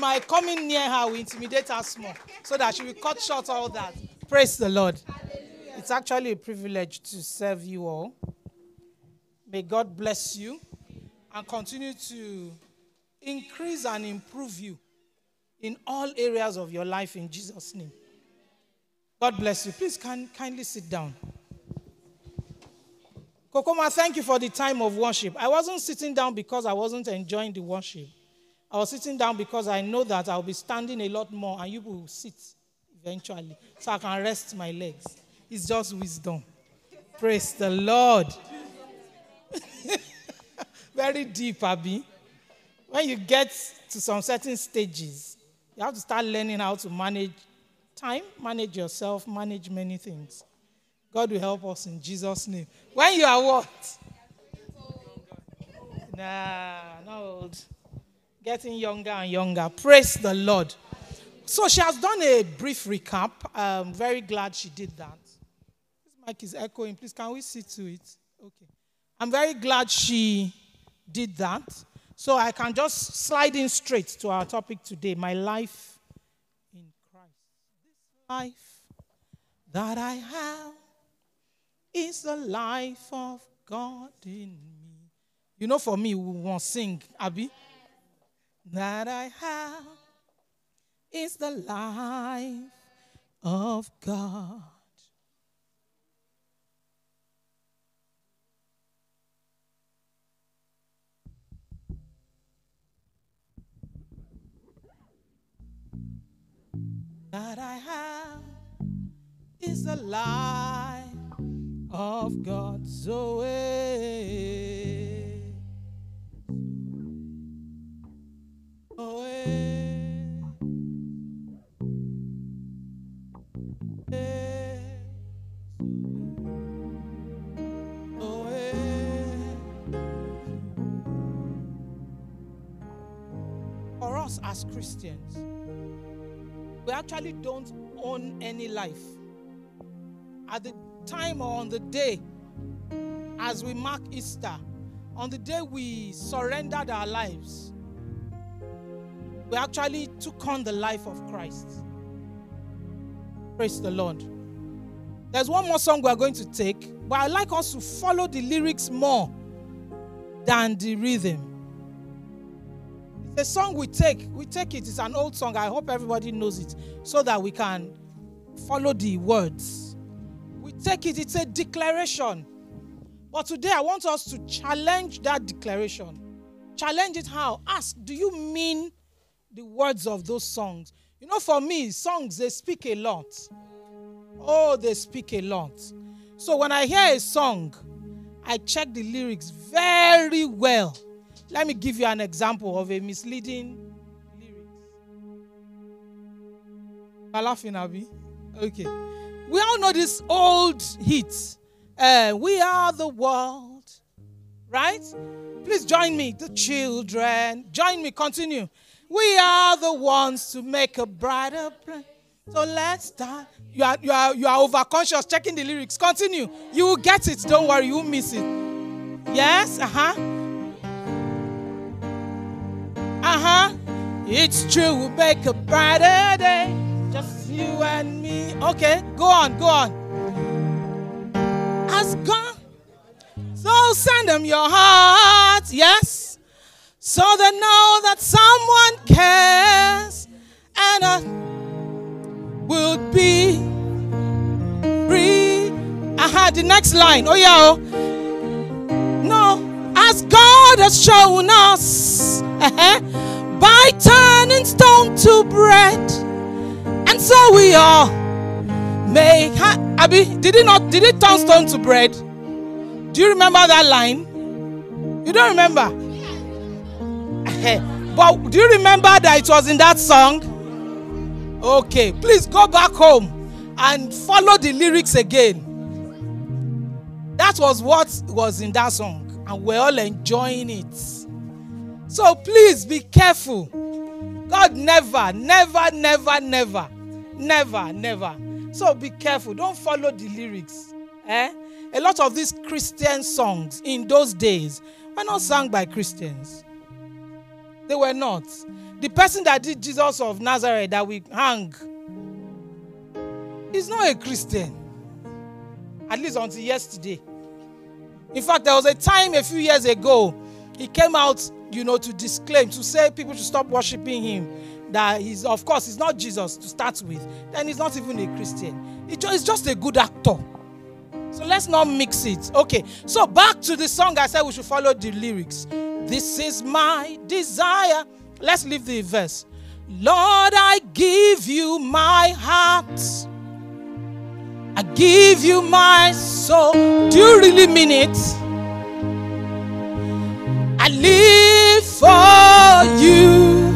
my coming near her will intimidate her small so that she will cut short all that. Praise the Lord. It's actually a privilege to serve you all. May God bless you and continue to increase and improve you in all areas of your life in Jesus' name. God bless you. Please can, kindly sit down. Kokoma, thank you for the time of worship. I wasn't sitting down because I wasn't enjoying the worship. I was sitting down because I know that I'll be standing a lot more and you will sit eventually so I can rest my legs. It's just wisdom. Praise the Lord. Very deep, Abby. When you get to some certain stages, you have to start learning how to manage time, manage yourself, manage many things. God will help us in Jesus' name. When you are what? Nah, not old. Getting younger and younger. Praise the Lord. So she has done a brief recap. I'm very glad she did that. This mic is echoing. Please, can we see to it? Okay. I'm very glad she did that. So I can just slide in straight to our topic today my life in Christ. This life that I have is the life of God in me. You know, for me, we won't sing, Abby. That I have is the life of God. That I have is the life of God's way. As Christians, we actually don't own any life. At the time or on the day, as we mark Easter, on the day we surrendered our lives, we actually took on the life of Christ. Praise the Lord. There's one more song we're going to take, but I'd like us to follow the lyrics more than the rhythm. A song we take. We take it. It's an old song. I hope everybody knows it so that we can follow the words. We take it. It's a declaration. But today I want us to challenge that declaration. Challenge it how? Ask, do you mean the words of those songs? You know, for me, songs, they speak a lot. Oh, they speak a lot. So when I hear a song, I check the lyrics very well. Let me give you an example of a misleading lyrics. Are laughing, Abby? Okay. We all know this old hit. Uh, we are the world. Right? Please join me, the children. Join me, continue. We are the ones to make a brighter place. So let's start. You are you are you are overconscious checking the lyrics. Continue. You will get it. Don't worry, you will miss it. Yes, uh-huh. Uh-huh. It's true, we'll make a brighter day. Just you and me. Okay, go on, go on. Has gone. So send them your heart, yes. So they know that someone cares and I will be free. I had the next line. Oh, yeah. As God has shown us uh-huh, by turning stone to bread. And so we all make. Abby, did it not? Did it turn stone to bread? Do you remember that line? You don't remember? but do you remember that it was in that song? Okay, please go back home and follow the lyrics again. That was what was in that song, and we're all enjoying it. So please be careful. God never, never, never, never, never, never. So be careful. Don't follow the lyrics. Eh? A lot of these Christian songs in those days were not sung by Christians. They were not. The person that did Jesus of Nazareth that we hang is not a Christian. At least until yesterday. In fact, there was a time a few years ago, he came out, you know, to disclaim, to say people should stop worshiping him. That he's, of course, he's not Jesus to start with. Then he's not even a Christian. He's just a good actor. So let's not mix it. Okay, so back to the song I said we should follow the lyrics. This is my desire. Let's leave the verse. Lord, I give you my heart. I give you my soul. Do you really mean it? I live for you.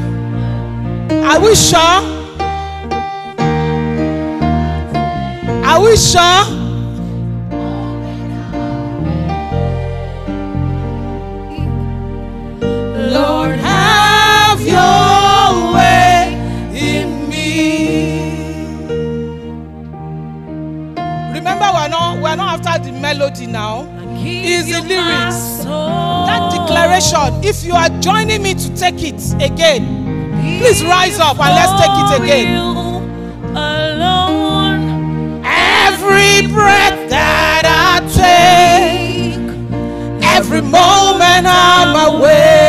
Are we sure? Are we sure? Melody now. Is the lyrics. That declaration, if you are joining me to take it again, please rise up and let's take it again. Every breath that I take, every moment I'm away.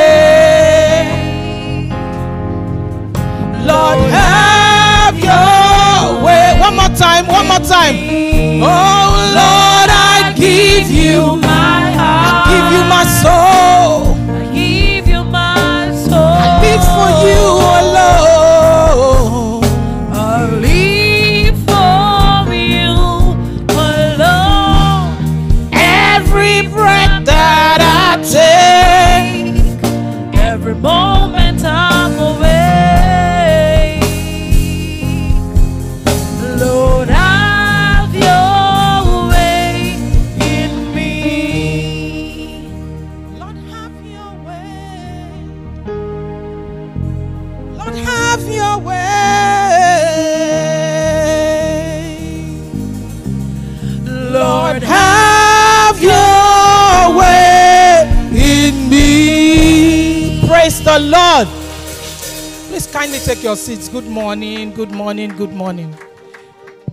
Kindly take your seats. Good morning, good morning, good morning.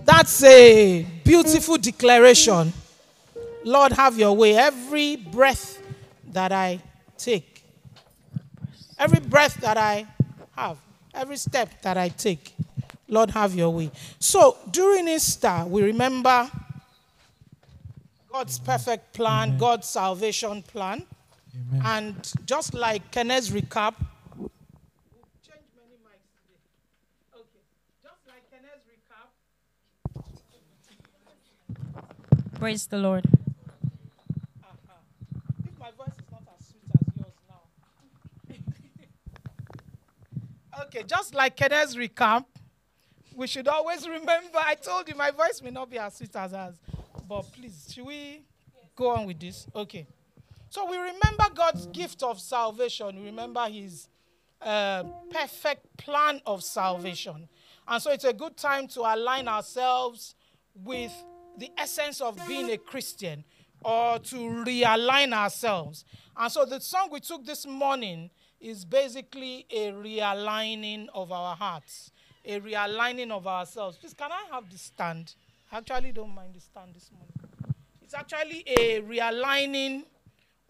That's a beautiful declaration. Lord, have your way. Every breath that I take, every breath that I have, every step that I take, Lord, have your way. So during Easter, we remember God's perfect plan, God's salvation plan. And just like Kenneth's recap, change many mics today. Okay. Just like Kenneth's recap, Praise the Lord. If my voice is not as sweet as yours now. okay, just like Kenneth's recap, we should always remember. I told you my voice may not be as sweet as hers, but please, should we go on with this? Okay. So we remember God's gift of salvation. We remember His uh, perfect plan of salvation. And so it's a good time to align ourselves with the essence of being a Christian or to realign ourselves. And so the song we took this morning is basically a realigning of our hearts, a realigning of ourselves. Please, can I have the stand? I actually don't mind the stand this morning. It's actually a realigning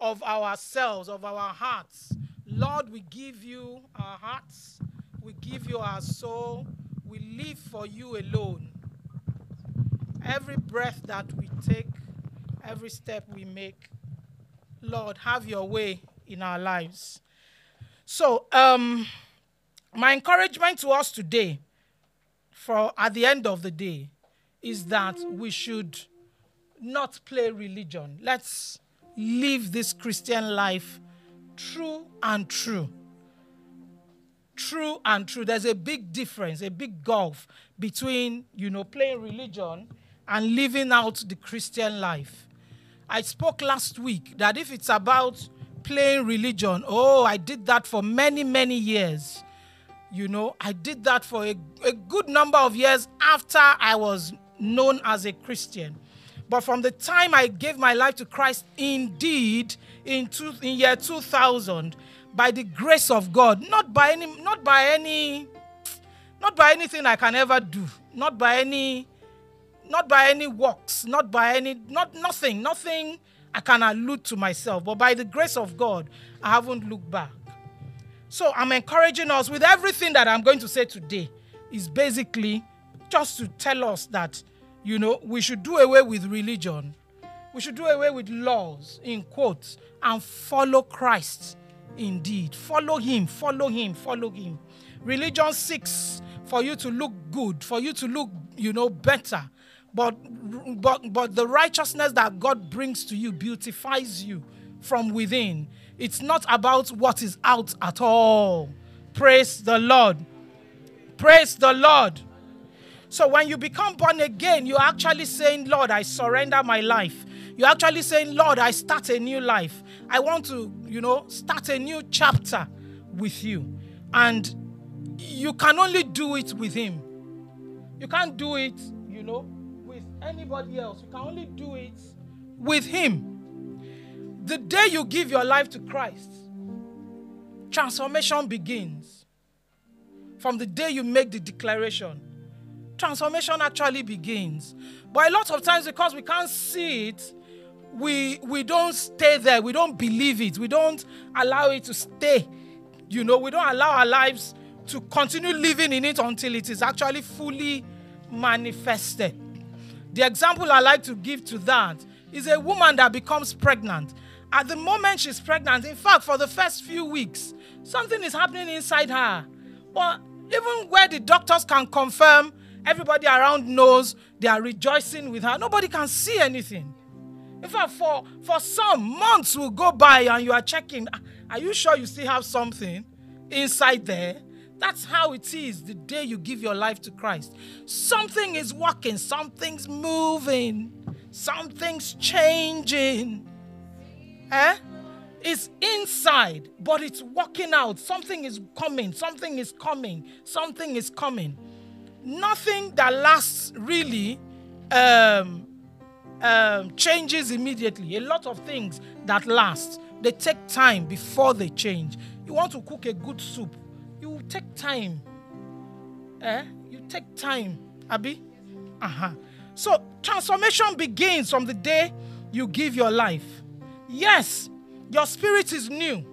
of ourselves, of our hearts. Lord, we give you our hearts, we give you our soul, we live for you alone. Every breath that we take, every step we make, Lord, have your way in our lives. So, um, my encouragement to us today, for at the end of the day, is that we should not play religion. Let's live this Christian life true and true. True and true. There's a big difference, a big gulf between, you know, playing religion and living out the Christian life. I spoke last week that if it's about playing religion, oh, I did that for many, many years. You know, I did that for a, a good number of years after I was known as a Christian. But from the time I gave my life to Christ, indeed, in, two, in year 2000, by the grace of God, not by any, not by any, not by anything I can ever do, not by any, not by any works, not by any, not nothing, nothing I can allude to myself, but by the grace of God, I haven't looked back. So I'm encouraging us with everything that I'm going to say today is basically just to tell us that, you know, we should do away with religion. We should do away with laws, in quotes, and follow Christ indeed. Follow Him, follow Him, follow Him. Religion seeks for you to look good, for you to look, you know, better. But, but, but the righteousness that God brings to you beautifies you from within. It's not about what is out at all. Praise the Lord. Praise the Lord. So when you become born again, you're actually saying, Lord, I surrender my life. You're actually saying, Lord, I start a new life. I want to, you know, start a new chapter with you. And you can only do it with Him. You can't do it, you know, anybody else. You can only do it with Him. The day you give your life to Christ, transformation begins. From the day you make the declaration, transformation actually begins. But a lot of times, because we can't see it, we, we don't stay there. We don't believe it. We don't allow it to stay. You know, we don't allow our lives to continue living in it until it is actually fully manifested. The example I like to give to that is a woman that becomes pregnant. At the moment she's pregnant, in fact, for the first few weeks, something is happening inside her. But even where the doctors can confirm, everybody around knows they are rejoicing with her, nobody can see anything. In fact, for, for some months will go by and you are checking, "Ah, are you sure you still have something inside there? That's how it is the day you give your life to Christ. Something is working, something's moving, something's changing. Eh? It's inside, but it's working out. Something is coming, something is coming, something is coming. Nothing that lasts really um, um, changes immediately. A lot of things that last, they take time before they change. You want to cook a good soup, take time. Eh? You take time, Abby. Uh-huh. So transformation begins from the day you give your life. Yes, your spirit is new.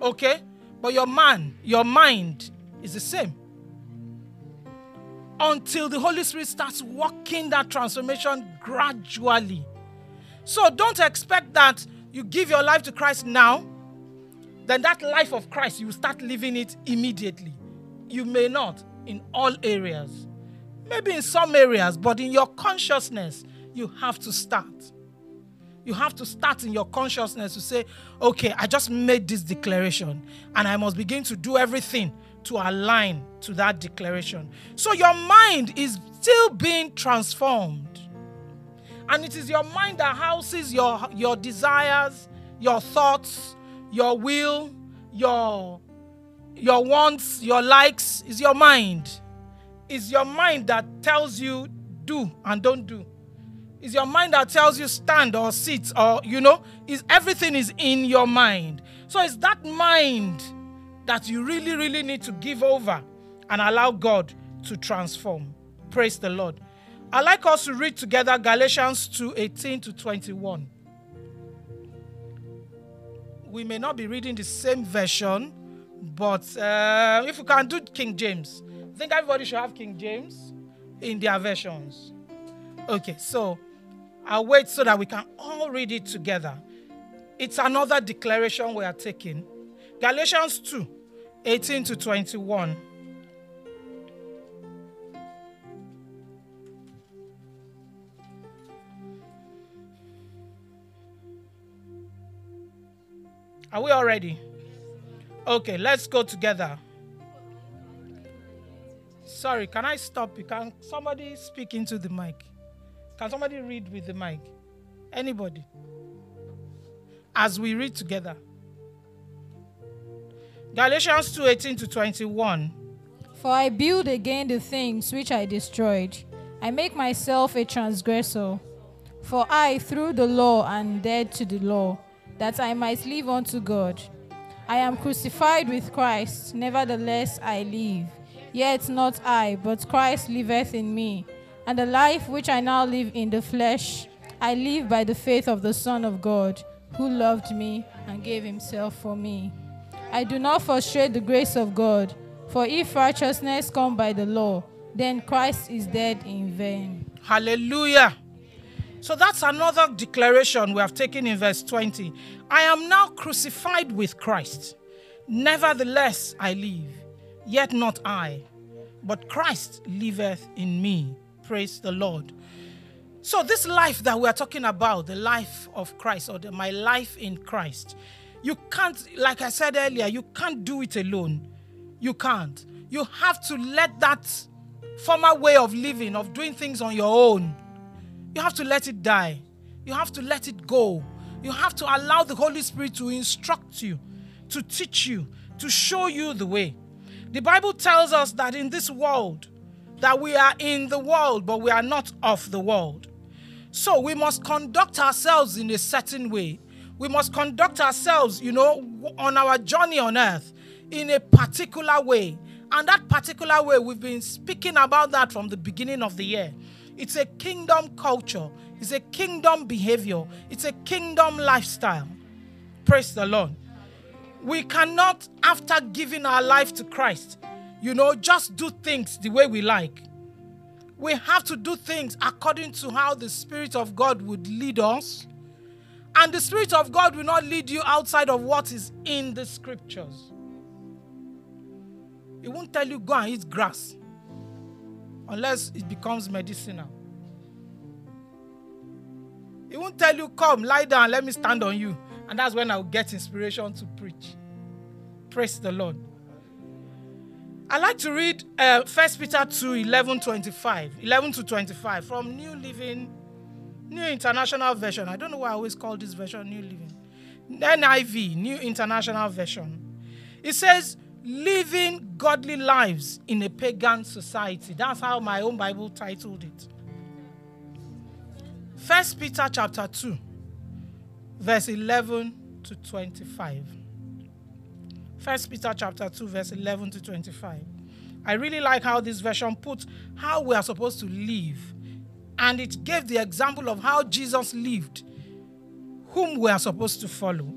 Okay? But your man, your mind is the same. Until the Holy Spirit starts working that transformation gradually. So don't expect that you give your life to Christ now, then that life of Christ, you start living it immediately. You may not in all areas. Maybe in some areas, but in your consciousness, you have to start. You have to start in your consciousness to say, okay, I just made this declaration and I must begin to do everything to align to that declaration. So your mind is still being transformed. And it is your mind that houses your, your desires, your thoughts, your will, your, your wants, your likes. Is your mind. It's your mind that tells you do and don't do. It's your mind that tells you stand or sit or you know, is everything is in your mind. So it's that mind that you really, really need to give over and allow God to transform. Praise the Lord. I'd like us to read together Galatians 2 18 to 21. We may not be reading the same version, but uh, if we can do King James, I think everybody should have King James in their versions. Okay, so I'll wait so that we can all read it together. It's another declaration we are taking. Galatians 2 18 to 21. Are we all ready? Okay, let's go together. Sorry, can I stop you? Can somebody speak into the mic? Can somebody read with the mic? Anybody? As we read together. Galatians 2 18 to 21. For I build again the things which I destroyed. I make myself a transgressor. For I, through the law, am dead to the law, that I might live unto God. I am crucified with Christ, nevertheless I live. Yet not I, but Christ liveth in me. And the life which I now live in the flesh, I live by the faith of the Son of God, who loved me and gave himself for me. I do not frustrate the grace of God, for if righteousness come by the law, then Christ is dead in vain. Hallelujah. So that's another declaration we have taken in verse 20. I am now crucified with Christ. Nevertheless, I live, yet not I, but Christ liveth in me. Praise the Lord. So, this life that we are talking about, the life of Christ or the, my life in Christ, you can't, like I said earlier, you can't do it alone. You can't. You have to let that former way of living, of doing things on your own, you have to let it die. You have to let it go. You have to allow the Holy Spirit to instruct you, to teach you, to show you the way. The Bible tells us that in this world, that we are in the world, but we are not of the world. So we must conduct ourselves in a certain way. We must conduct ourselves, you know, on our journey on earth in a particular way. And that particular way, we've been speaking about that from the beginning of the year. It's a kingdom culture, it's a kingdom behavior, it's a kingdom lifestyle. Praise the Lord. We cannot, after giving our life to Christ, you know, just do things the way we like. We have to do things according to how the Spirit of God would lead us. And the Spirit of God will not lead you outside of what is in the scriptures. He won't tell you go and eat grass unless it becomes medicinal. He won't tell you, come, lie down, let me stand on you. And that's when I'll get inspiration to preach. Praise the Lord. I like to read uh, 1 Peter 2 11 25, 11 to 25 from New Living, New International Version. I don't know why I always call this version New Living. NIV, New International Version. It says, living godly lives in a pagan society. That's how my own Bible titled it. First Peter chapter 2, verse 11 to 25. First Peter chapter 2, verse 11 to 25. I really like how this version puts how we are supposed to live. And it gave the example of how Jesus lived, whom we are supposed to follow.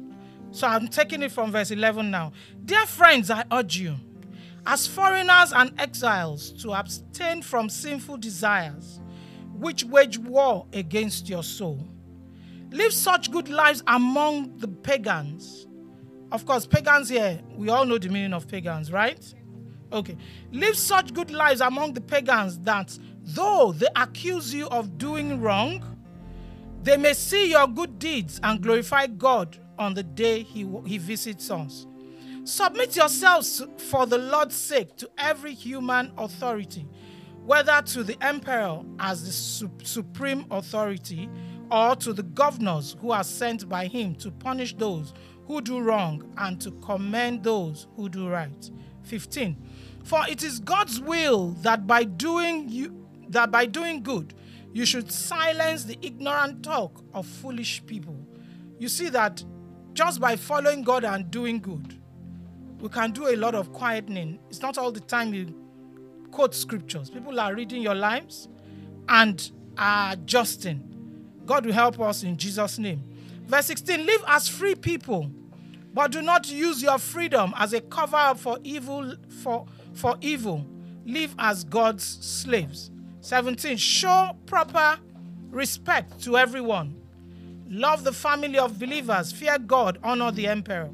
So I'm taking it from verse 11 now. Dear friends, I urge you, as foreigners and exiles, to abstain from sinful desires which wage war against your soul. Live such good lives among the pagans. Of course, pagans here, we all know the meaning of pagans, right? Okay. Live such good lives among the pagans that though they accuse you of doing wrong, they may see your good deeds and glorify God on the day he, he visits us. Submit yourselves for the Lord's sake to every human authority, whether to the emperor as the su- supreme authority or to the governors who are sent by him to punish those who do wrong and to commend those who do right. 15. For it is God's will that by doing you that by doing good you should silence the ignorant talk of foolish people. You see that just by following God and doing good, we can do a lot of quietening. It's not all the time you quote scriptures. People are reading your lives and are adjusting. God will help us in Jesus' name. Verse 16 Live as free people, but do not use your freedom as a cover up for evil for, for evil. Live as God's slaves. 17 Show proper respect to everyone love the family of believers, fear God, honor the emperor.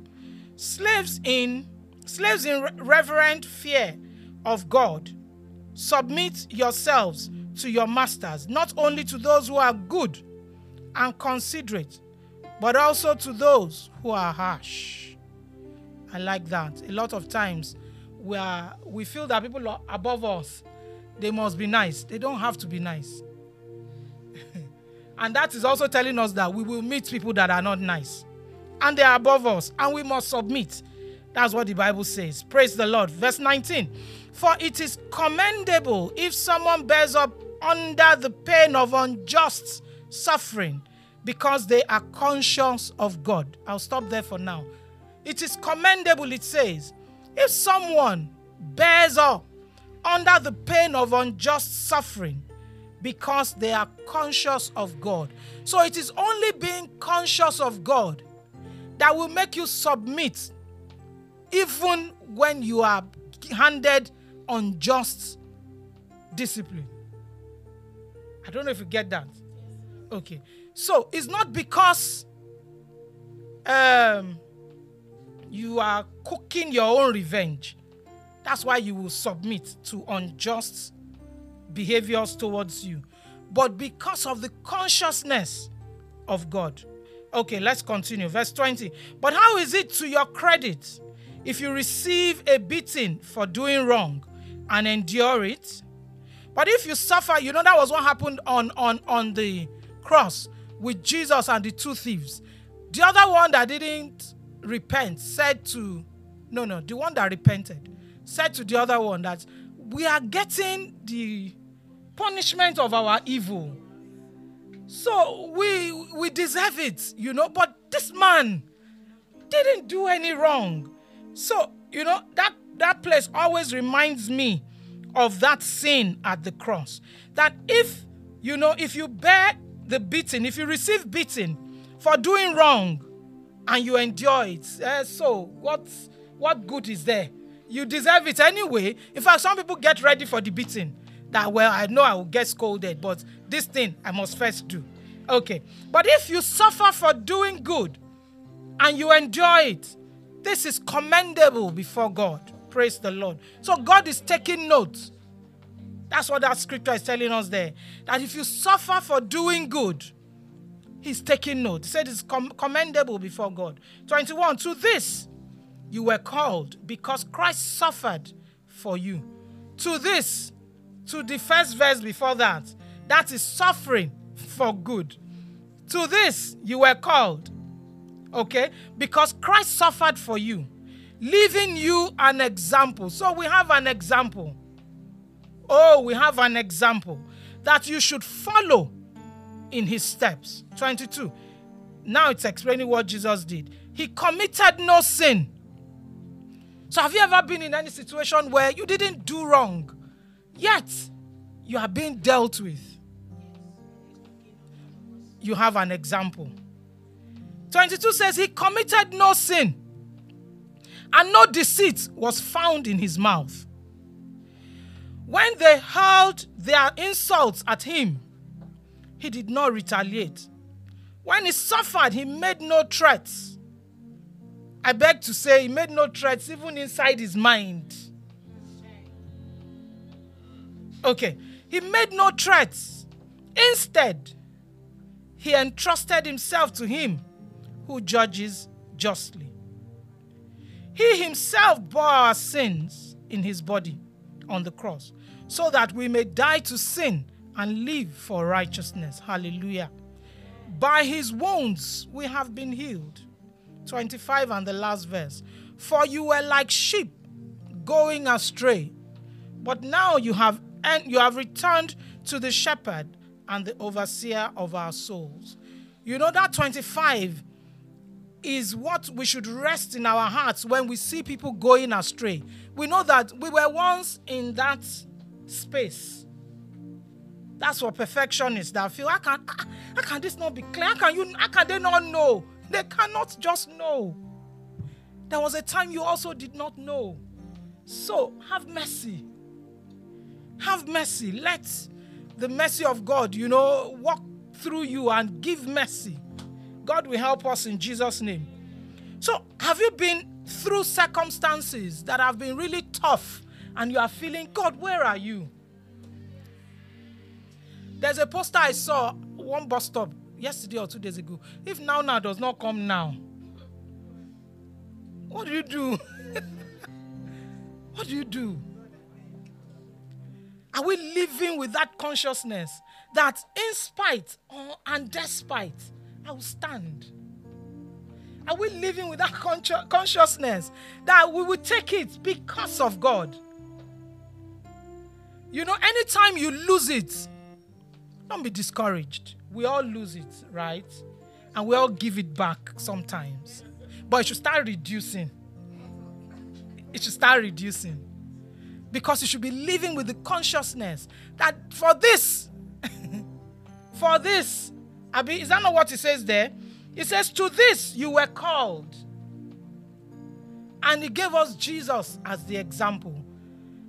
Slaves in slaves in reverent fear of God, submit yourselves to your masters, not only to those who are good and considerate, but also to those who are harsh. I like that. A lot of times we are we feel that people above us, they must be nice. They don't have to be nice. And that is also telling us that we will meet people that are not nice. And they are above us, and we must submit. That's what the Bible says. Praise the Lord. Verse 19 For it is commendable if someone bears up under the pain of unjust suffering because they are conscious of God. I'll stop there for now. it is commendable, it says, if someone bears up under the pain of unjust suffering because they are conscious of God. So it is only being conscious of God that will make you submit even when you are handed unjust discipline. I don't know if you get that. Okay. So it's not because um, you are cooking your own revenge. That's why you will submit to unjust behaviors towards you. But because of the consciousness of God. Okay, let's continue. Verse 20. But how is it to your credit if you receive a beating for doing wrong and endure it? But if you suffer, you know that was what happened on, on, on the cross with Jesus and the two thieves. The other one that didn't repent said to, no, no, the one that repented said to the other one that we are getting the punishment of our evil. So we we deserve it, you know, but this man didn't do any wrong. So, you know, that that place always reminds me of that sin at the cross. That if, you know, if you bear the beating, if you receive beating for doing wrong and you endure it, eh, so what what good is there? You deserve it anyway. In fact, some people get ready for the beating. That well, I know I will get scolded, but this thing I must first do. Okay. But if you suffer for doing good and you enjoy it, this is commendable before God. Praise the Lord. So God is taking note. That's what that scripture is telling us there. That if you suffer for doing good, He's taking note. He said it's com- commendable before God. 21. To this you were called because Christ suffered for you. To this, to the first verse before that, that is suffering for good. To this you were called. Okay? Because Christ suffered for you, leaving you an example. So we have an example. Oh, we have an example that you should follow in his steps. 22. Now it's explaining what Jesus did. He committed no sin. So, have you ever been in any situation where you didn't do wrong, yet you are being dealt with? You have an example. 22 says, He committed no sin, and no deceit was found in his mouth. When they hurled their insults at him, he did not retaliate. When he suffered, he made no threats. I beg to say, he made no threats even inside his mind. Okay, he made no threats. Instead, he entrusted himself to him who judges justly. He himself bore our sins in his body on the cross so that we may die to sin and live for righteousness. Hallelujah. By his wounds we have been healed. 25 and the last verse. For you were like sheep going astray, but now you have and you have returned to the shepherd and the overseer of our souls. You know that 25 is what we should rest in our hearts when we see people going astray. We know that we were once in that space. That's what perfectionists that feel. How can ah, how can this not be clear? How can you how can they not know? They cannot just know. There was a time you also did not know. So have mercy. Have mercy. Let the mercy of God, you know, walk through you and give mercy. God will help us in Jesus' name. So, have you been through circumstances that have been really tough and you are feeling, God, where are you? There's a poster I saw one bus stop yesterday or two days ago. If now now does not come now, what do you do? what do you do? Are we living with that consciousness that in spite or, and despite, I will stand? Are we living with that consci- consciousness that we will take it because of God? You know, anytime you lose it, don't be discouraged. We all lose it, right? And we all give it back sometimes. but it should start reducing. It should start reducing. Because you should be living with the consciousness that for this, for this, Abi, is that not what it says there? It says, To this you were called. And he gave us Jesus as the example.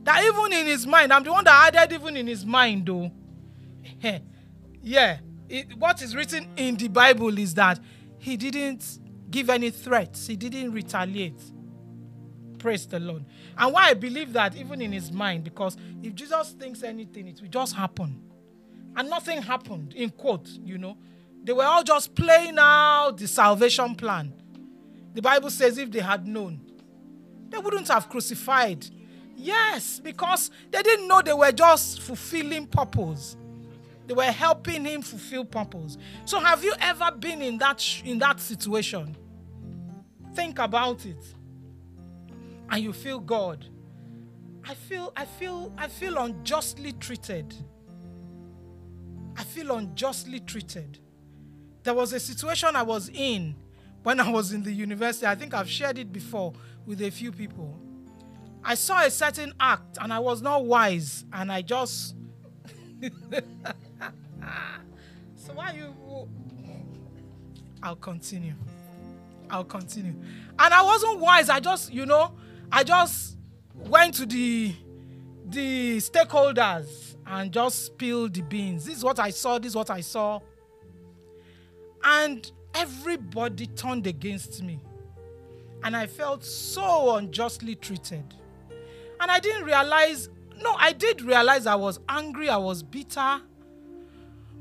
That even in his mind, I'm the one that added even in his mind, though. yeah, it, what is written in the Bible is that he didn't give any threats, he didn't retaliate. Praise the Lord. And why I believe that even in his mind, because if Jesus thinks anything, it will just happen. And nothing happened, in quote, you know. They were all just playing out the salvation plan. The Bible says if they had known, they wouldn't have crucified. Yes, because they didn't know they were just fulfilling purpose. They were helping him fulfill purpose. So have you ever been in that in that situation? Think about it. And you feel God. I feel I feel I feel unjustly treated. I feel unjustly treated. There was a situation I was in when I was in the university. I think I've shared it before with a few people. I saw a certain act and I was not wise and I just. so why you. I'll continue. I'll continue. And I wasn't wise. I just, you know, I just went to the the stakeholders and just spilled the beans. This is what I saw. This is what I saw. And everybody turned against me. And I felt so unjustly treated. And I didn't realize, no, I did realize I was angry, I was bitter.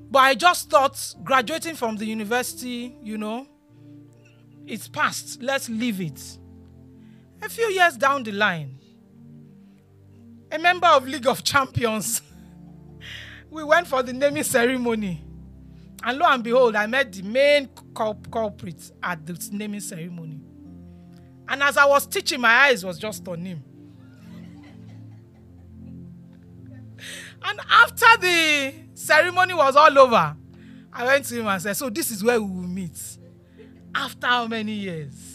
But I just thought graduating from the university, you know, it's past. Let's leave it. A few years down the line, a member of League of Champions, we went for the naming ceremony. And lo and behold, I met the main cul- culprit at the naming ceremony. And as I was teaching, my eyes was just on him. and after the ceremony was all over, I went to him and said, So this is where we will meet. After how many years?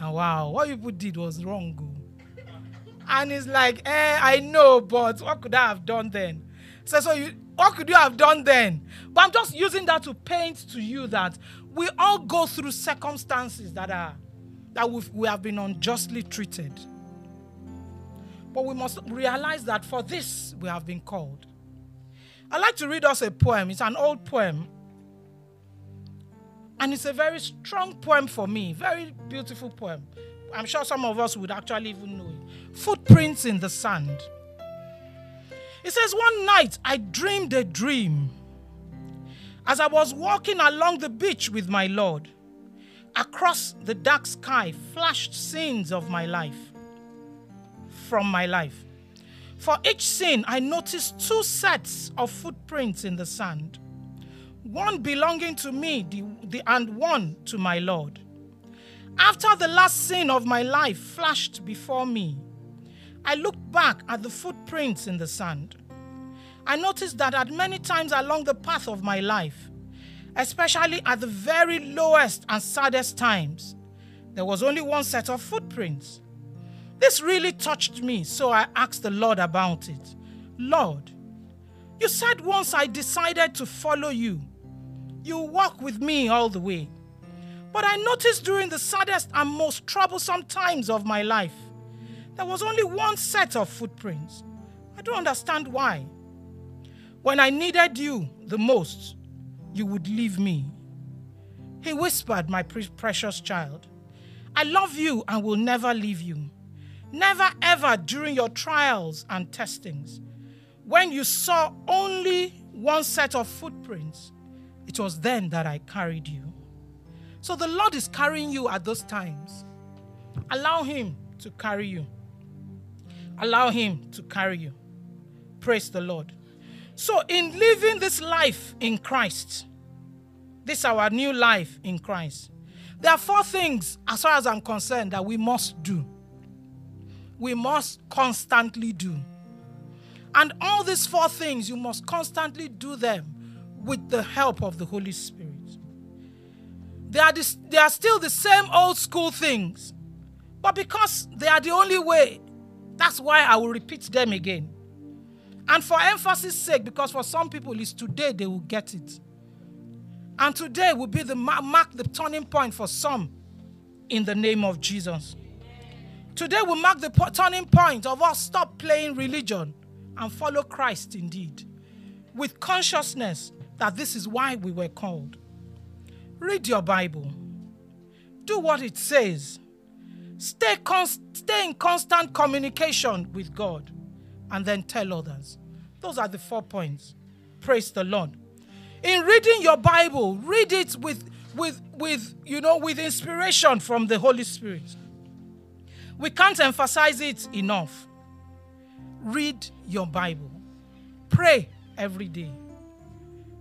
Now, wow, what people did was wrong. oh. And he's like, eh, I know, but what could I have done then? So, so you, what could you have done then? But I'm just using that to paint to you that we all go through circumstances that are that we have been unjustly treated. But we must realize that for this we have been called. I'd like to read us a poem. It's an old poem. And it's a very strong poem for me. Very beautiful poem. I'm sure some of us would actually even know it. Footprints in the sand. It says, One night I dreamed a dream. As I was walking along the beach with my Lord, across the dark sky flashed scenes of my life. From my life. For each scene, I noticed two sets of footprints in the sand one belonging to me the, the, and one to my Lord. After the last scene of my life flashed before me, I looked back at the footprints in the sand. I noticed that at many times along the path of my life, especially at the very lowest and saddest times, there was only one set of footprints. This really touched me, so I asked the Lord about it. Lord, you said once I decided to follow you, you walk with me all the way. But I noticed during the saddest and most troublesome times of my life, there was only one set of footprints. I don't understand why. When I needed you the most, you would leave me. He whispered, My pre- precious child, I love you and will never leave you. Never ever during your trials and testings. When you saw only one set of footprints, it was then that I carried you. So the Lord is carrying you at those times. Allow Him to carry you. Allow Him to carry you. Praise the Lord. So, in living this life in Christ, this our new life in Christ, there are four things, as far as I'm concerned, that we must do. We must constantly do. And all these four things, you must constantly do them with the help of the Holy Spirit. They are, the, they are still the same old school things. But because they are the only way, that's why I will repeat them again. And for emphasis sake, because for some people it's today they will get it. And today will be the mark the turning point for some in the name of Jesus. Today will mark the turning point of us stop playing religion and follow Christ indeed, with consciousness that this is why we were called. Read your Bible. Do what it says. Stay, const- stay in constant communication with God and then tell others. Those are the four points. Praise the Lord. In reading your Bible, read it with, with, with, you know, with inspiration from the Holy Spirit. We can't emphasize it enough. Read your Bible. Pray every day.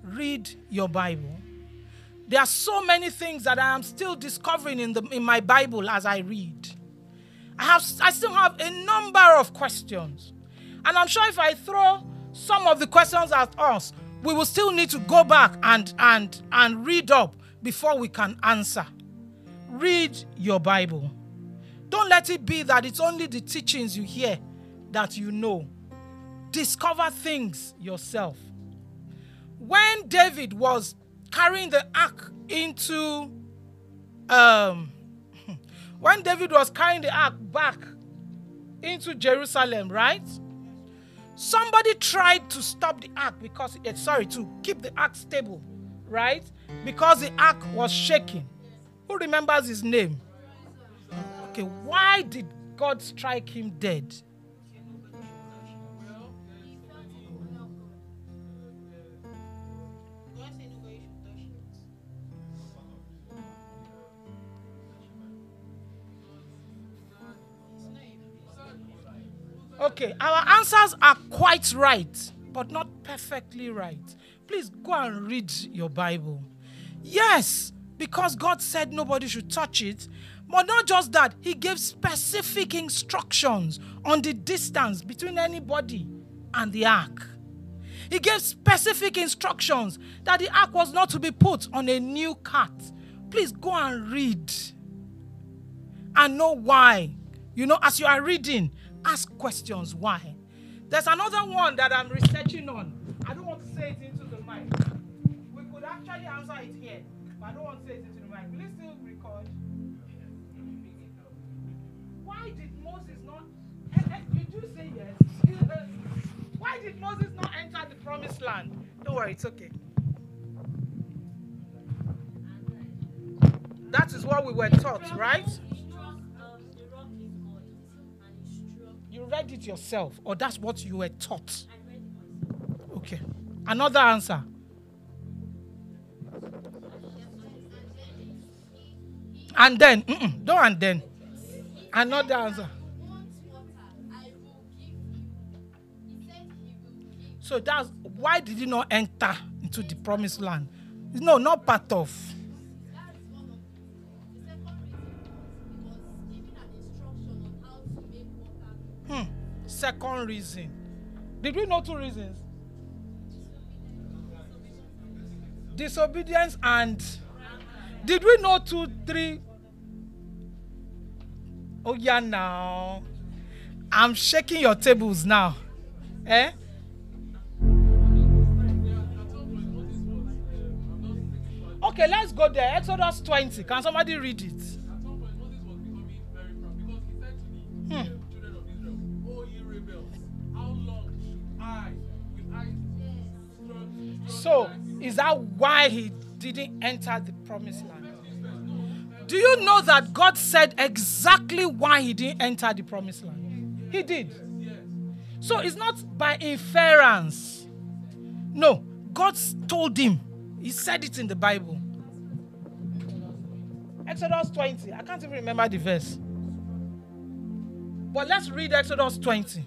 Read your Bible. There are so many things that I am still discovering in, the, in my Bible as I read. I, have, I still have a number of questions. And I'm sure if I throw some of the questions at us, we will still need to go back and, and, and read up before we can answer. Read your Bible. Don't let it be that it's only the teachings you hear that you know. Discover things yourself. When David was carrying the ark into um when David was carrying the ark back into Jerusalem, right? Somebody tried to stop the ark because eh, sorry, to keep the ark stable, right? Because the ark was shaking. Who remembers his name? Okay, why did God strike him dead? Okay, our answers are quite right, but not perfectly right. Please go and read your Bible. Yes, because God said nobody should touch it. But not just that, He gave specific instructions on the distance between anybody and the ark. He gave specific instructions that the ark was not to be put on a new cart. Please go and read and know why. You know, as you are reading, ask questions why. There's another one that I'm researching on. I don't want to say it into the mic. We could actually answer it here, but I don't want to say it into the mic. Will you still record? Why did Moses not? Eh, eh, you do say yes. Why did Moses not enter the promised land? Don't worry, it's okay. That is what we were taught, right? Read it yourself, or that's what you were taught. Okay. Another answer. And then, mm-mm, don't and then. Another answer. So that's why did he not enter into the promised land? No, not part of. Second reason. Did we know two reasons? Disobedience and did we know two, three? Oh yeah, now I'm shaking your tables now. Eh? Okay, let's go there. Exodus 20. Can somebody read it? So, is that why he didn't enter the promised land? Do you know that God said exactly why he didn't enter the promised land? He did. So, it's not by inference. No, God told him. He said it in the Bible. Exodus 20. I can't even remember the verse. But let's read Exodus 20.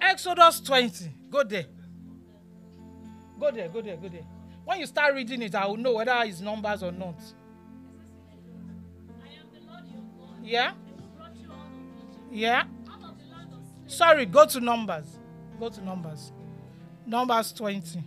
Exodus 20. Go there. Go there, go there, go there. When you start reading it, I will know whether it's numbers or not. Yeah? Yeah? Sorry, go to numbers. Go to numbers. Numbers 20.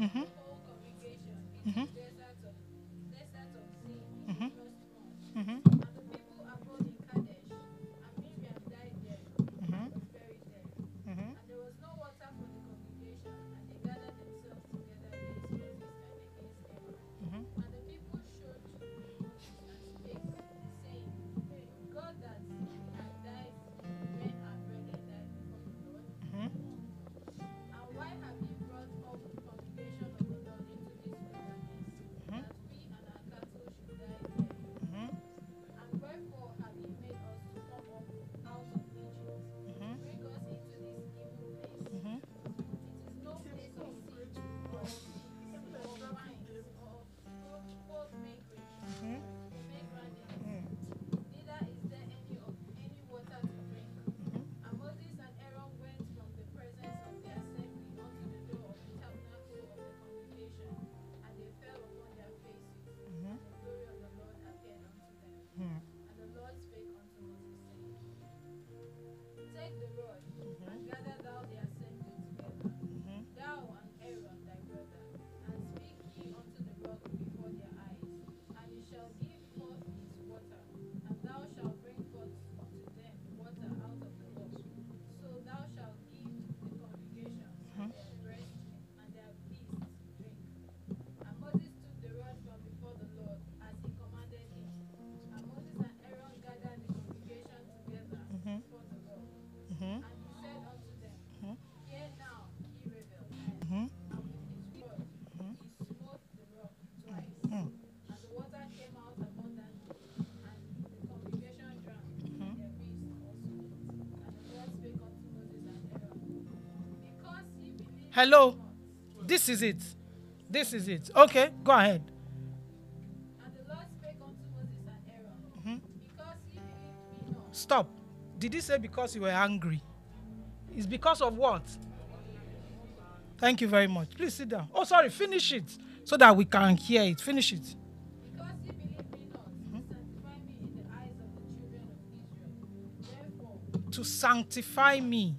Mm-hmm. Mm-hmm. Mm -hmm. Hello. This is it. This is it. Okay, go ahead. And the Lord spake unto Moses and Aaron, Mhm. Because ye believed me not, Stop. Did he say because you were angry? It's because of what? Thank you very much. Please sit down. Oh, sorry. Finish it so that we can hear it. Finish it. because ye believed me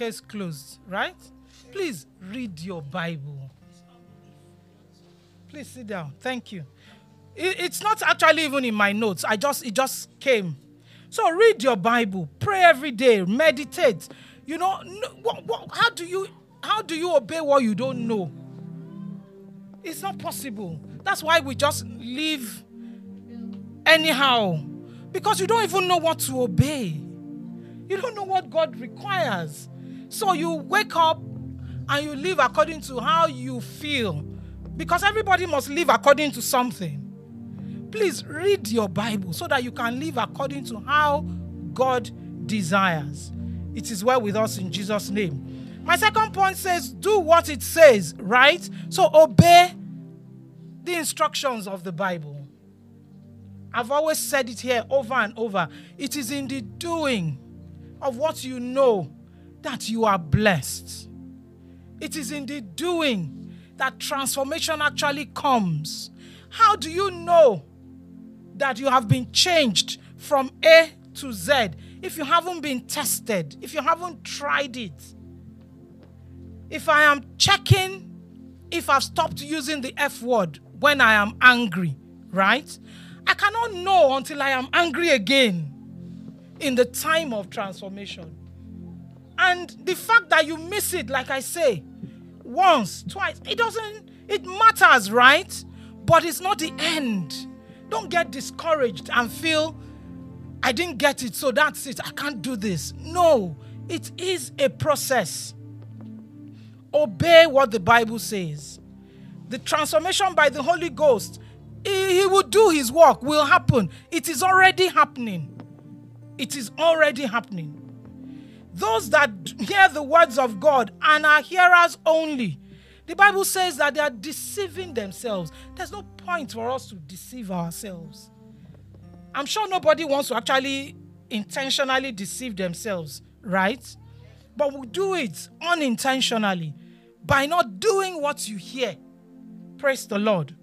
Case closed, right? Please read your Bible. Please sit down. Thank you. It- it's not actually even in my notes. I just it just came. So read your Bible, pray every day, meditate. You know, what, what, how do you how do you obey what you don't know? It's not possible. That's why we just live anyhow because you don't even know what to obey. You don't know what God requires. So you wake up and you live according to how you feel. Because everybody must live according to something. Please read your Bible so that you can live according to how God desires. It is well with us in Jesus' name. My second point says, do what it says, right? So obey the instructions of the Bible. I've always said it here over and over. It is in the doing of what you know that you are blessed. It is in the doing that transformation actually comes. How do you know that you have been changed from A to Z if you haven't been tested, if you haven't tried it? If I am checking if I've stopped using the F word when I am angry, right? I cannot know until I am angry again in the time of transformation. And the fact that you miss it, like I say, once, twice, it doesn't, it matters, right? But it's not the end. Don't get discouraged and feel, I didn't get it, so that's it. I can't do this. No, it is a process. Obey what the Bible says. The transformation by the Holy Ghost, He, will do His work, will happen. It is already happening. It is already happening. Those that hear the words of God and are hearers only, the Bible says that they are deceiving themselves. There's no point for us to deceive ourselves. I'm sure nobody wants to actually intentionally deceive themselves, right? But we do it unintentionally by not doing what you hear. Praise the Lord.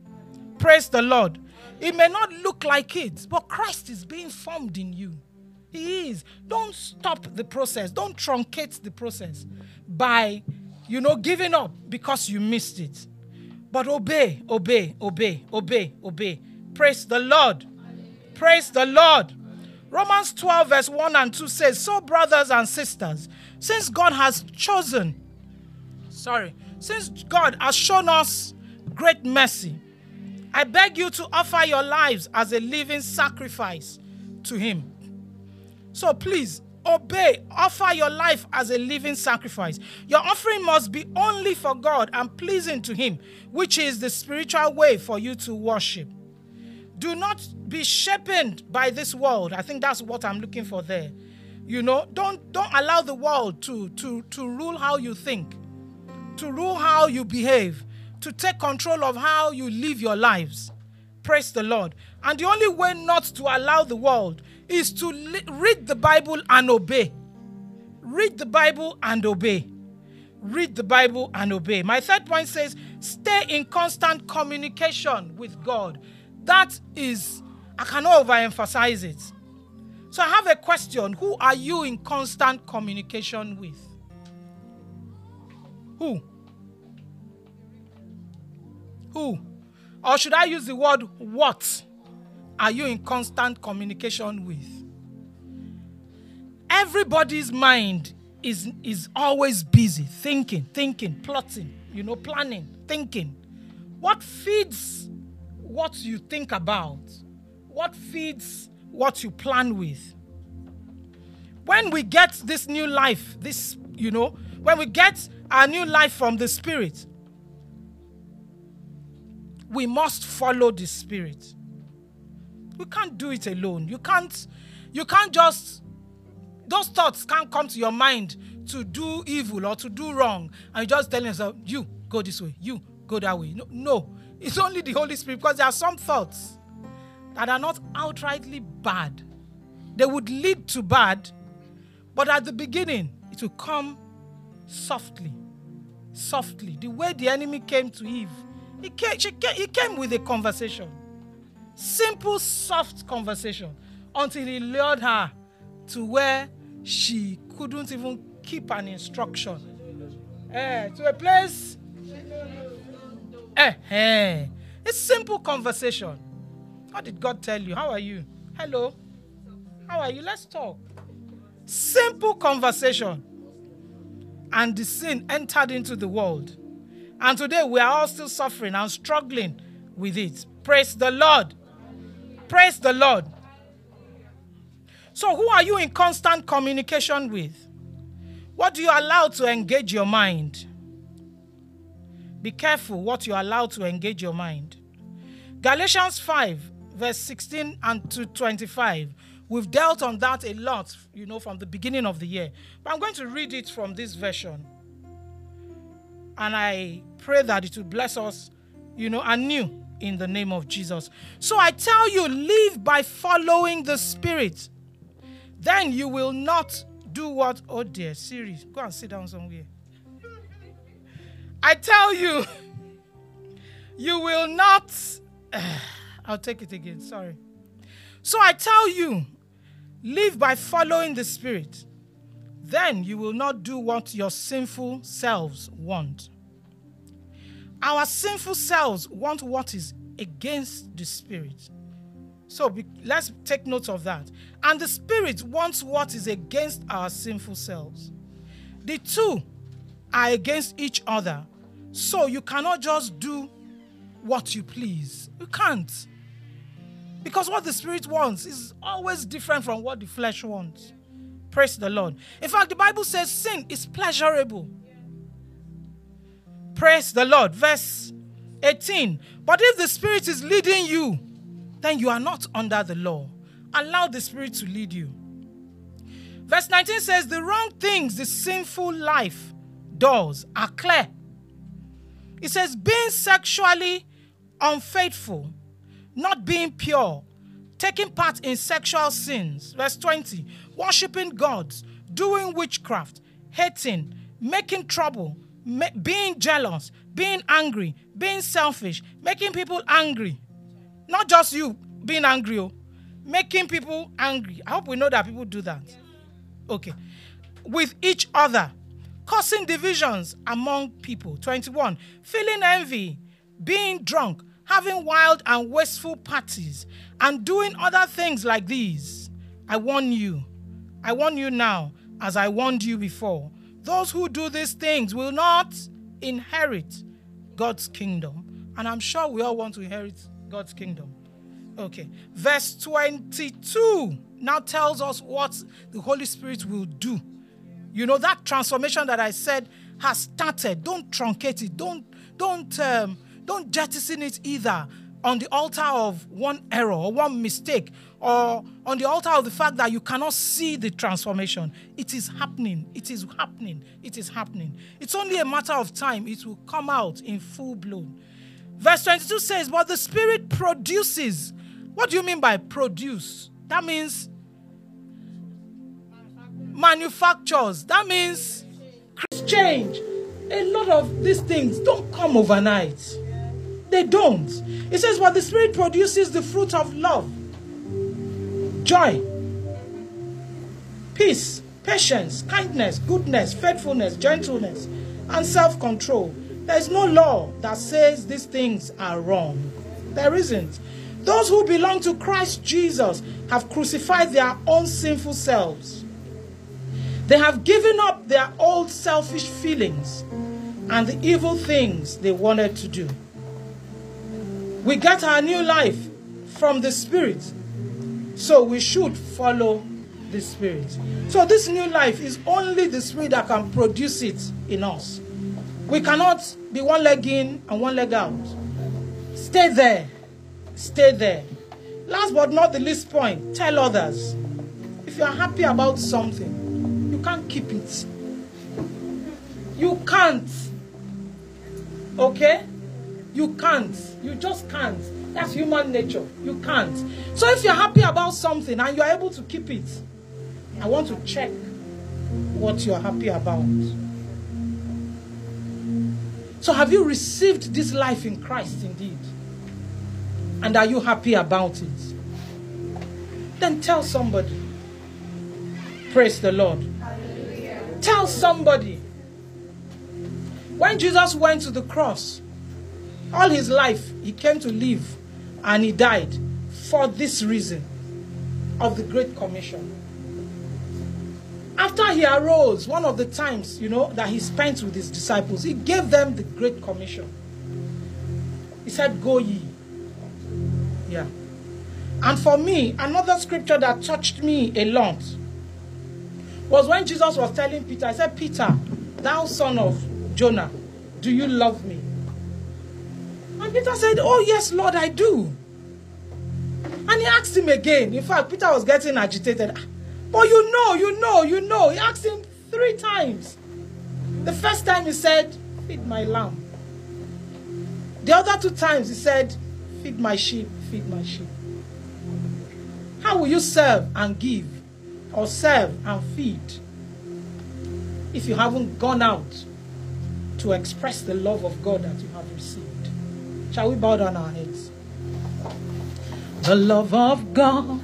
Praise the Lord. It may not look like it, but Christ is being formed in you. He is. Don't stop the process. Don't truncate the process by, you know, giving up because you missed it. But obey, obey, obey, obey, obey. Praise the Lord. Praise the Lord. Romans 12, verse 1 and 2 says, So, brothers and sisters, since God has chosen, sorry, since God has shown us great mercy, I beg you to offer your lives as a living sacrifice to Him. So please obey, offer your life as a living sacrifice. Your offering must be only for God and pleasing to Him, which is the spiritual way for you to worship. Do not be shapen by this world. I think that's what I'm looking for there. You know, don't don't allow the world to to to rule how you think, to rule how you behave, to take control of how you live your lives. Praise the Lord. And the only way not to allow the world is to read the Bible and obey. Read the Bible and obey. Read the Bible and obey. My third point says stay in constant communication with God. That is, I cannot overemphasize it. So I have a question Who are you in constant communication with? Who? Who? Or should I use the word what are you in constant communication with? Everybody's mind is, is always busy thinking, thinking, plotting, you know, planning, thinking. What feeds what you think about? What feeds what you plan with? When we get this new life, this, you know, when we get our new life from the Spirit, we must follow the Spirit. We can't do it alone. You can't, you can't just, those thoughts can't come to your mind to do evil or to do wrong. And you just tell yourself, you go this way, you go that way. No, no. It's only the Holy Spirit because there are some thoughts that are not outrightly bad. They would lead to bad, but at the beginning, it will come softly. Softly. The way the enemy came to Eve, he came, came, he came with a conversation. Simple, soft conversation until he lured her to where she couldn't even keep an instruction. Eh, to a place. Eh, eh. A simple conversation. What did God tell you? How are you? Hello. How are you? Let's talk. Simple conversation. And the sin entered into the world. And today we are all still suffering and struggling with it. Praise the Lord. Praise the Lord. So, who are you in constant communication with? What do you allow to engage your mind? Be careful what you allow to engage your mind. Galatians 5, verse 16 and to 25. We've dealt on that a lot, you know, from the beginning of the year. But I'm going to read it from this version. And I pray that it will bless us, you know, anew in the name of Jesus. So I tell you, live by following the Spirit. Then you will not do what? Oh dear, Siri, go and sit down somewhere. I tell you, you will not. I'll take it again, sorry. So I tell you, live by following the Spirit. Then you will not do what your sinful selves want. Our sinful selves want what is against the Spirit. So be, let's take note of that. And the Spirit wants what is against our sinful selves. The two are against each other. So you cannot just do what you please. You can't. Because what the Spirit wants is always different from what the flesh wants. Praise the Lord. In fact, the Bible says sin is pleasurable. Praise the Lord. Verse 18. But if the Spirit is leading you, then you are not under the law. Allow the Spirit to lead you. Verse 19 says, The wrong things the sinful life does are clear. It says, being sexually unfaithful, not being pure, taking part in sexual sins. Verse 20, worshiping gods, doing witchcraft, hating, making trouble, being jealous, being angry, being selfish, making people angry. Not just you being angry, oh, making people angry. I hope we know that people do that. Okay. With each other, causing divisions among people. 21. Feeling envy, being drunk, having wild and wasteful parties, and doing other things like these. I warn you. I warn you now, as I warned you before. Those who do these things will not inherit God's kingdom. And I'm sure we all want to inherit God's kingdom. Okay. Verse 22 now tells us what the Holy Spirit will do. You know, that transformation that I said has started. Don't truncate it. Don't, don't, um, don't jettison it either on the altar of one error or one mistake or on the altar of the fact that you cannot see the transformation. It is happening. It is happening. It is happening. It's only a matter of time. It will come out in full blown. Verse 22 says, But the Spirit produces. What do you mean by produce? That means manufactures. That means change. A lot of these things don't come overnight. They don't. It says, But the Spirit produces the fruit of love, joy, peace, patience, kindness, goodness, faithfulness, gentleness, and self control. There is no law that says these things are wrong. There isn't. Those who belong to Christ Jesus have crucified their own sinful selves. They have given up their old selfish feelings and the evil things they wanted to do. We get our new life from the Spirit, so we should follow the Spirit. So, this new life is only the Spirit that can produce it in us. We cannot be one leg in and one leg out. Stay there. Stay there. Last but not the least point, tell others. If you are happy about something, you can't keep it. You can't. Okay? You can't. You just can't. That's human nature. You can't. So if you're happy about something and you're able to keep it, I want to check what you're happy about. So have you received this life in Christ indeed? And are you happy about it? Then tell somebody. Praise the Lord. Tell somebody. When Jesus went to the cross, all his life he came to live and he died for this reason of the Great Commission. After he arose, one of the times, you know, that he spent with his disciples, he gave them the Great Commission. He said, Go ye. Yeah. And for me, another scripture that touched me a lot was when Jesus was telling Peter, I said, Peter, thou son of Jonah, do you love me? And Peter said, Oh, yes, Lord, I do. And he asked him again. In fact, Peter was getting agitated. "Ah, But you know, you know, you know. He asked him three times. The first time he said, Feed my lamb. The other two times he said, Feed my sheep, feed my sheep. How will you serve and give, or serve and feed, if you haven't gone out to express the love of God that you have received? Shall we bow down our heads? The love of God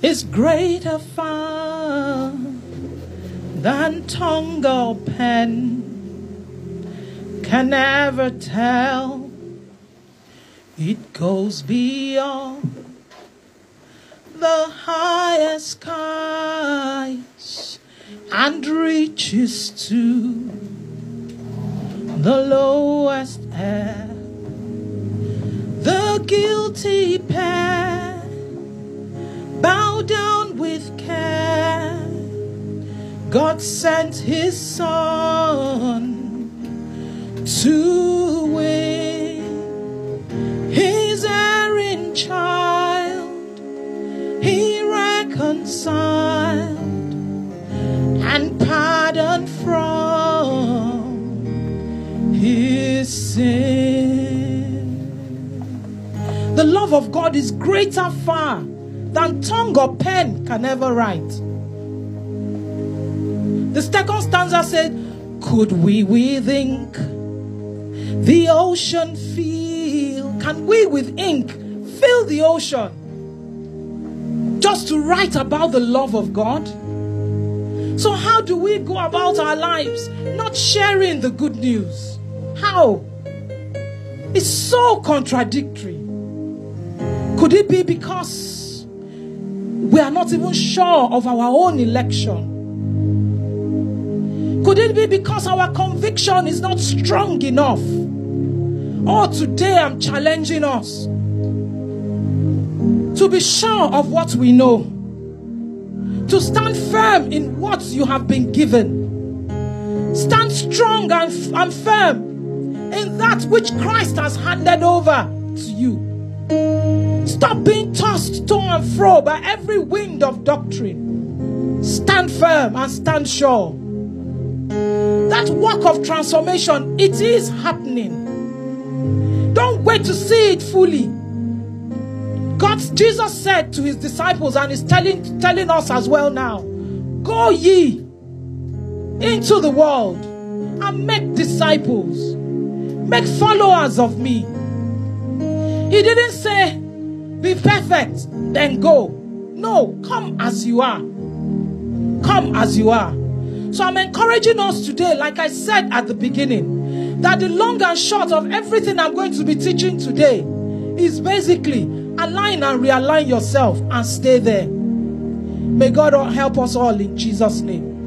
is greater far than tongue or pen can ever tell. It goes beyond the highest skies and reaches to the lowest air. Guilty pair bow down with care. God sent his son to win his erring child. He reconciled and pardoned from his sin. The love of God is greater far than tongue or pen can ever write. The second stanza said, Could we with ink the ocean feel? Can we with ink fill the ocean? just to write about the love of God. So, how do we go about our lives not sharing the good news? How? It's so contradictory. Could it be because we are not even sure of our own election? Could it be because our conviction is not strong enough? Oh, today I'm challenging us to be sure of what we know, to stand firm in what you have been given. Stand strong and, and firm in that which Christ has handed over to you. Stop being tossed to and fro by every wind of doctrine. Stand firm and stand sure. That work of transformation, it is happening. Don't wait to see it fully. God, Jesus said to his disciples, and is telling, telling us as well now Go ye into the world and make disciples, make followers of me. He didn't say, Be perfect, then go. No, come as you are. Come as you are. So I'm encouraging us today, like I said at the beginning, that the long and short of everything I'm going to be teaching today is basically align and realign yourself and stay there. May God help us all in Jesus' name.